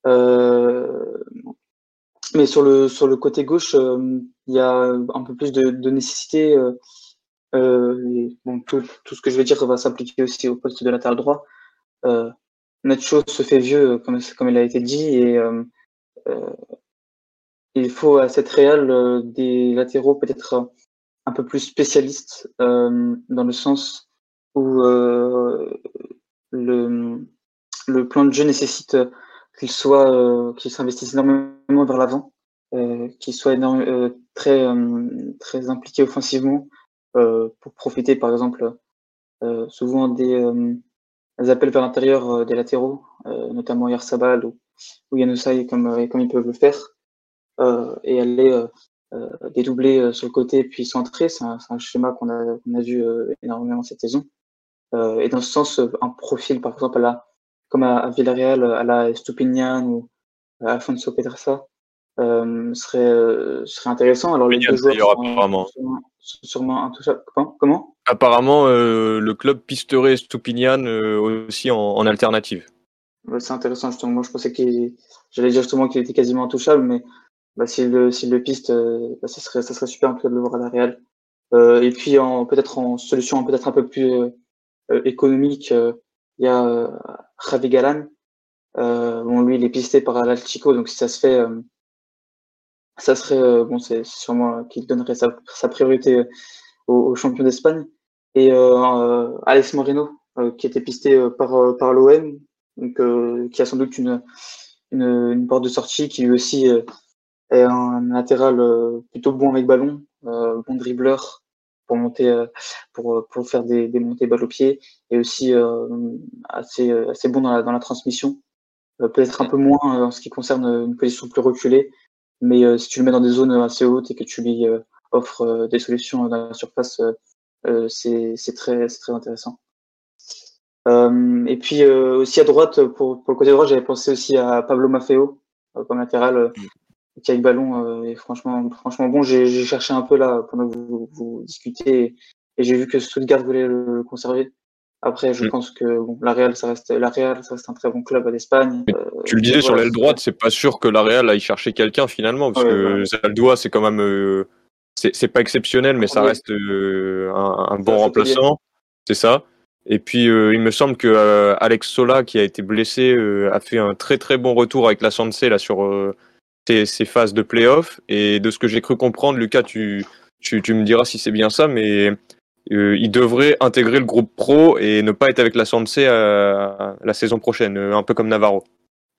Euh, mais sur le sur le côté gauche, euh, il y a un peu plus de, nécessité. Euh, bon, tout, ce que je vais dire va s'appliquer aussi au poste de latéral droit. Euh, Nacho se fait vieux, comme, comme il a été dit, et euh, il faut à cette réelle des latéraux peut-être un peu plus spécialistes, dans le sens où le, plan de jeu nécessite qu'il soit qu'il s'investisse énormément vers l'avant, qu'il soit énorme, très très impliqué offensivement pour profiter par exemple souvent des, appels vers l'intérieur des latéraux, notamment Yarsabal ou, ou Yanusai comme ils peuvent le faire et aller dédoubler sur le côté puis centrer. C'est un, schéma qu'on a vu énormément cette saison. Euh, et dans ce sens, un profil, par exemple, à la, comme à, Villarreal, à la Stupinian ou à Alfonso Pedrosa, euh, serait, euh, serait intéressant. Alors, les deux joueurs sont, apparemment. Sûrement, sûrement intouchables. Comment? Apparemment, euh, le club pisterait Stupinian euh, aussi en, en alternative. c'est intéressant, justement. Moi, je pensais qu'il. J'allais dire justement qu'il était quasiment intouchable, mais bah, s'il le, le piste, bah, ça, serait, ça serait super en tout cas de le voir à la Real. et puis, peut-être en solution peut-être un peu plus euh, économique, euh, il y a euh, Javi Galan. bon, lui, il est pisté par l'Altico, donc si ça se fait, ça serait, bon, c'est sûrement qu'il donnerait sa, priorité aux, champions d'Espagne. Et Alex Moreno, qui était pisté par, par l'OM, donc qui a sans doute une, porte de sortie, qui lui aussi est un latéral plutôt bon avec ballon, bon dribbleur, pour monter, euh, pour, euh, pour faire des, des montées balles au pied et aussi euh, assez, assez bon dans la, dans la transmission. Peut-être un peu moins en ce qui concerne une position plus reculée, mais si tu le mets dans des zones assez hautes et que tu lui offres des solutions dans la surface, c'est très, très intéressant. et puis aussi à droite, pour, pour le côté droit, j'avais pensé aussi à Pablo Maffeo comme latéral, qui a le ballon euh, est franchement, franchement bon. J'ai cherché un peu là pendant que vous, vous discutez et, j'ai vu que Stuttgart voulait le conserver. Après, je mm. pense que bon, la Real, ça reste la Real, ça reste un très bon club à l'Espagne. Euh, tu le disais sur l'aile droite, c'est pas sûr que la Real aille chercher quelqu'un finalement, parce que Zaldoua, c'est quand même, euh, c'est pas exceptionnel, mais ça reste euh, un, un bon remplaçant. C'est ça. Et puis, il me semble que Alex Sola, qui a été blessé, a fait un très très bon retour avec la Sanse là sur ces, phases de playoff. Et de ce que j'ai cru comprendre, Lucas, tu, tu, tu me diras si c'est bien ça, mais euh, il devrait intégrer le groupe pro et ne pas être avec la Sanse la saison prochaine, euh, un peu comme Navarro.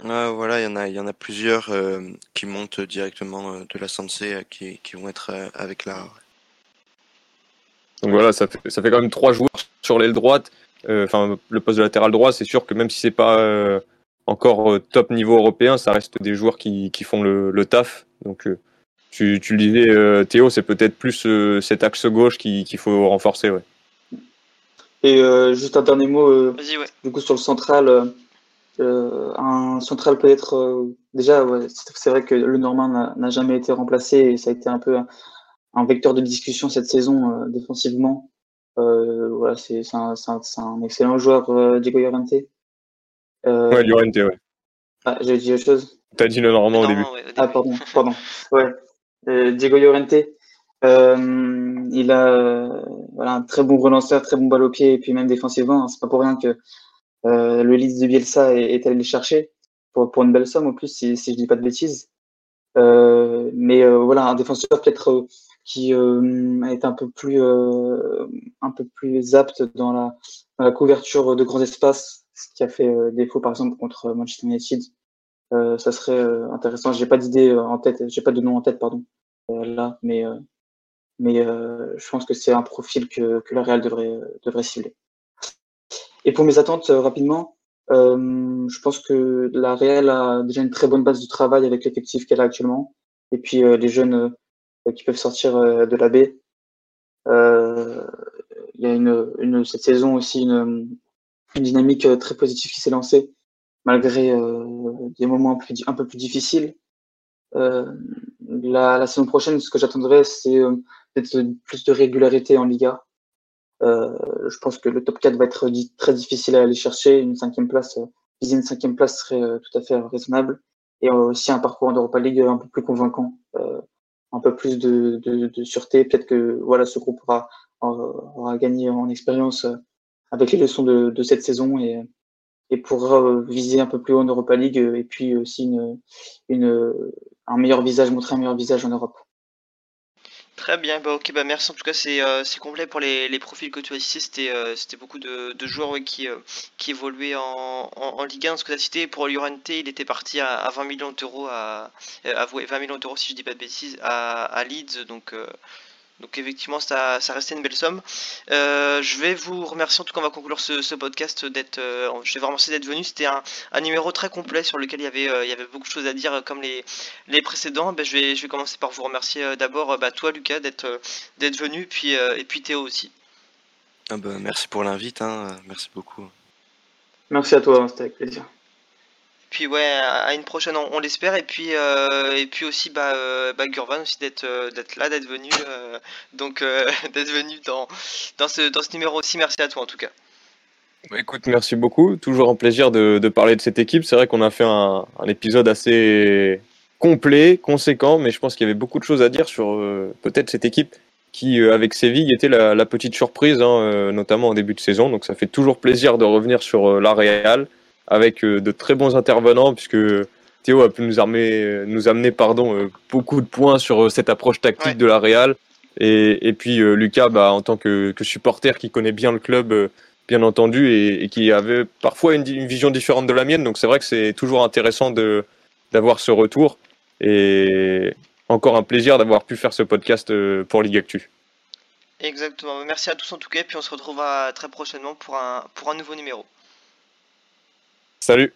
voilà, il y en a, il y en a plusieurs euh, qui montent directement de la Sanse qui, qui vont être avec la. Donc voilà, ça fait, ça fait quand même trois joueurs sur l'aile droite. Enfin, le poste de latéral droit, c'est sûr que même si c'est pas encore euh, top niveau européen, ça reste des joueurs qui, qui font le, le, taf. Donc, euh, tu, tu, le disais, euh, Théo, c'est peut-être plus cet axe gauche qu'il faut renforcer. Ouais. Et juste un dernier mot, du coup, sur le central. un central peut-être déjà ouais, c'est vrai que le Normand n'a jamais été remplacé et ça a été un peu un, vecteur de discussion cette saison défensivement voilà c'est un, un, un, excellent joueur Diego Llorente euh... Ouais, Llorente, ouais. Ah, j'ai dit autre chose. T'as dit le Normand au début. Ah, pardon, pardon. Ouais. Euh, Diego Llorente, euh, il a euh, voilà, un très bon relanceur, très bon balle au pied, et puis même défensivement, hein, c'est pas pour rien que euh, le lead de Bielsa est, est allé le chercher pour, pour une belle somme en plus, si, si je dis pas de bêtises. Euh, mais euh, voilà, un défenseur peut-être qui a été un peu plus un peu plus apte dans la, dans la couverture de grands espaces ce qui a fait euh, défaut par exemple contre Manchester United. Euh, ça serait euh, intéressant. J'ai pas d'idée en tête, j'ai pas de nom en tête, pardon, là, mais mais je pense que c'est un profil que, que la Real devrait devrait cibler. Et pour mes attentes, rapidement, je pense que la Real a déjà une très bonne base de travail avec l'effectif qu'elle a actuellement. Et puis les jeunes qui peuvent sortir de la baie. Il y a une, cette saison aussi une, une dynamique euh, très positive qui s'est lancée malgré euh, des moments un peu plus difficiles. Euh, la, la, saison prochaine, ce que j'attendrais, c'est peut-être plus de régularité en Liga. Euh, je pense que le top 4 va être très difficile à aller chercher. Une cinquième place, viser une cinquième place serait tout à fait raisonnable. Et aussi un parcours en Europa League un peu plus convaincant, un peu plus de, de, de sûreté. Peut-être que voilà, ce groupe aura, aura gagné en expérience avec les leçons de, cette saison et, euh, viser un peu plus haut en Europa League euh, et puis aussi un meilleur visage, montrer un meilleur visage en Europe. Très bien, bah ok, bah merci. En tout cas, c'est euh, complet pour les, profils que tu as cités, c'était euh, beaucoup de, joueurs qui, évoluaient en, en, en Ligue 1, ce que tu as cité, pour Llorente, il était parti à, à 20 millions d'euros, à, à, ouais, 20 millions d'euros si je dis pas de bêtises, à, à Leeds, donc, donc effectivement ça, ça restait une belle somme. Euh, je vais vous remercier, en tout cas on va conclure ce, ce podcast, d'être, euh, je vais vous remercier d'être venu, c'était un, un numéro très complet sur lequel il y avait, euh, il y avait beaucoup de choses à dire, comme les, les précédents, ben, je, vais, je vais commencer par vous remercier euh, d'abord bah, toi Lucas d'être euh, d'être venu, puis, euh, et puis Théo aussi. Ah bah, merci pour l'invite, hein, merci beaucoup. Merci à toi, c'était avec plaisir. Puis ouais, à une prochaine, on, l'espère, et puis euh, et puis aussi bah, euh, bah Gurvan aussi d'être euh, d'être là, d'être venu, donc d'être venu dans dans ce dans ce numéro aussi. Merci à toi en tout cas. Bah, écoute, merci beaucoup. Toujours un plaisir de, parler de cette équipe. C'est vrai qu'on a fait un, épisode assez complet, conséquent, mais je pense qu'il y avait beaucoup de choses à dire sur peut-être cette équipe qui, avec Séville, était la, petite surprise, hein, notamment en début de saison. Donc ça fait toujours plaisir de revenir sur la Real avec euh, de très bons intervenants, puisque Théo a pu nous, amener, nous amener pardon, euh, beaucoup de points sur euh, cette approche tactique Ouais. de la Real. Et, et puis Lucas, bah, en tant que, que supporter qui connaît bien le club, bien entendu, et, et qui avait parfois une, une vision différente de la mienne. Donc c'est vrai que c'est toujours intéressant de d'avoir ce retour. Et encore un plaisir d'avoir pu faire ce podcast pour Ligue Actu. Exactement. Merci à tous en tout cas, et puis on se retrouvera très prochainement pour un pour un nouveau numéro. Salut